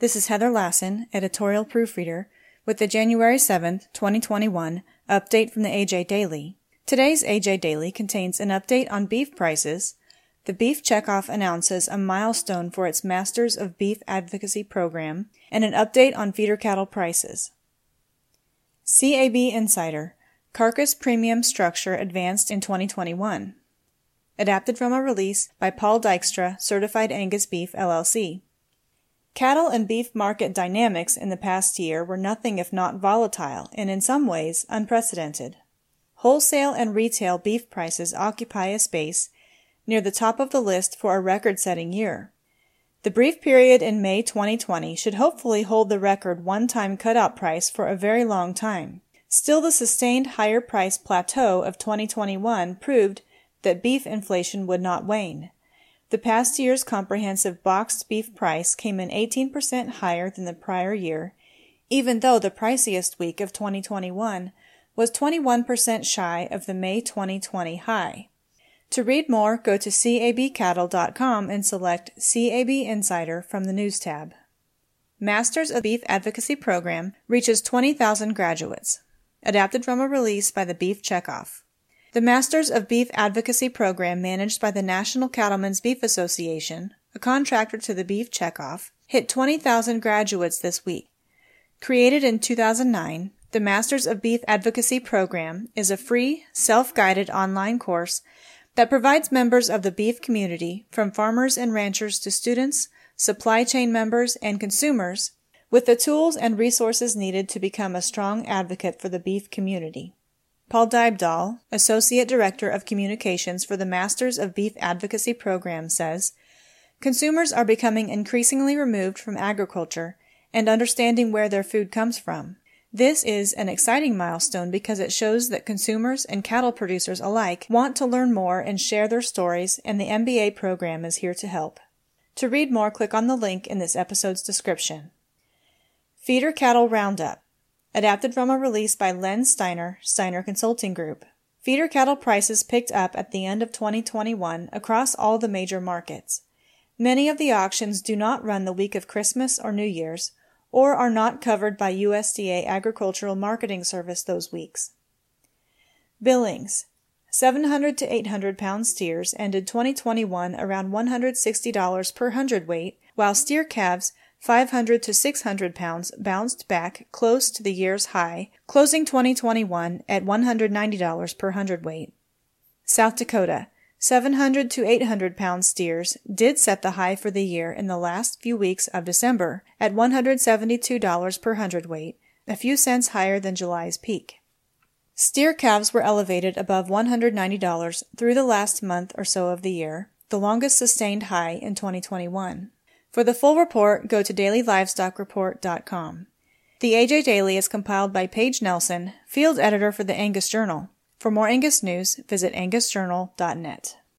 This is Heather Lassen, editorial proofreader, with the January 7th, 2021 update from the AJ Daily. Today's AJ Daily contains an update on beef prices. The Beef Checkoff announces a milestone for its Masters of Beef Advocacy program and an update on feeder cattle prices. CAB Insider Carcass Premium Structure Advanced in 2021. Adapted from a release by Paul Dykstra, Certified Angus Beef, LLC. Cattle and beef market dynamics in the past year were nothing if not volatile and in some ways unprecedented. Wholesale and retail beef prices occupy a space near the top of the list for a record setting year. The brief period in May 2020 should hopefully hold the record one time cutout price for a very long time. Still, the sustained higher price plateau of 2021 proved that beef inflation would not wane. The past year's comprehensive boxed beef price came in 18% higher than the prior year, even though the priciest week of 2021 was 21% shy of the May 2020 high. To read more, go to cabcattle.com and select CAB Insider from the News tab. Masters of Beef Advocacy Program reaches 20,000 graduates. Adapted from a release by the Beef Checkoff. The Masters of Beef Advocacy program managed by the National Cattlemen's Beef Association, a contractor to the Beef Checkoff, hit 20,000 graduates this week. Created in 2009, the Masters of Beef Advocacy program is a free, self-guided online course that provides members of the beef community, from farmers and ranchers to students, supply chain members, and consumers, with the tools and resources needed to become a strong advocate for the beef community. Paul Dybdahl, Associate Director of Communications for the Masters of Beef Advocacy Program, says Consumers are becoming increasingly removed from agriculture and understanding where their food comes from. This is an exciting milestone because it shows that consumers and cattle producers alike want to learn more and share their stories, and the MBA program is here to help. To read more, click on the link in this episode's description. Feeder Cattle Roundup Adapted from a release by Len Steiner, Steiner Consulting Group. Feeder cattle prices picked up at the end of 2021 across all the major markets. Many of the auctions do not run the week of Christmas or New Year's, or are not covered by USDA Agricultural Marketing Service those weeks. Billings 700 to 800 pound steers ended 2021 around $160 per hundredweight, while steer calves 500 to 600 pounds bounced back close to the year's high, closing 2021 at $190 per hundredweight. South Dakota, 700 to 800 pound steers did set the high for the year in the last few weeks of December at $172 per hundredweight, a few cents higher than July's peak. Steer calves were elevated above $190 through the last month or so of the year, the longest sustained high in 2021. For the full report, go to dailylivestockreport.com. The AJ Daily is compiled by Paige Nelson, field editor for the Angus Journal. For more Angus news, visit angusjournal.net.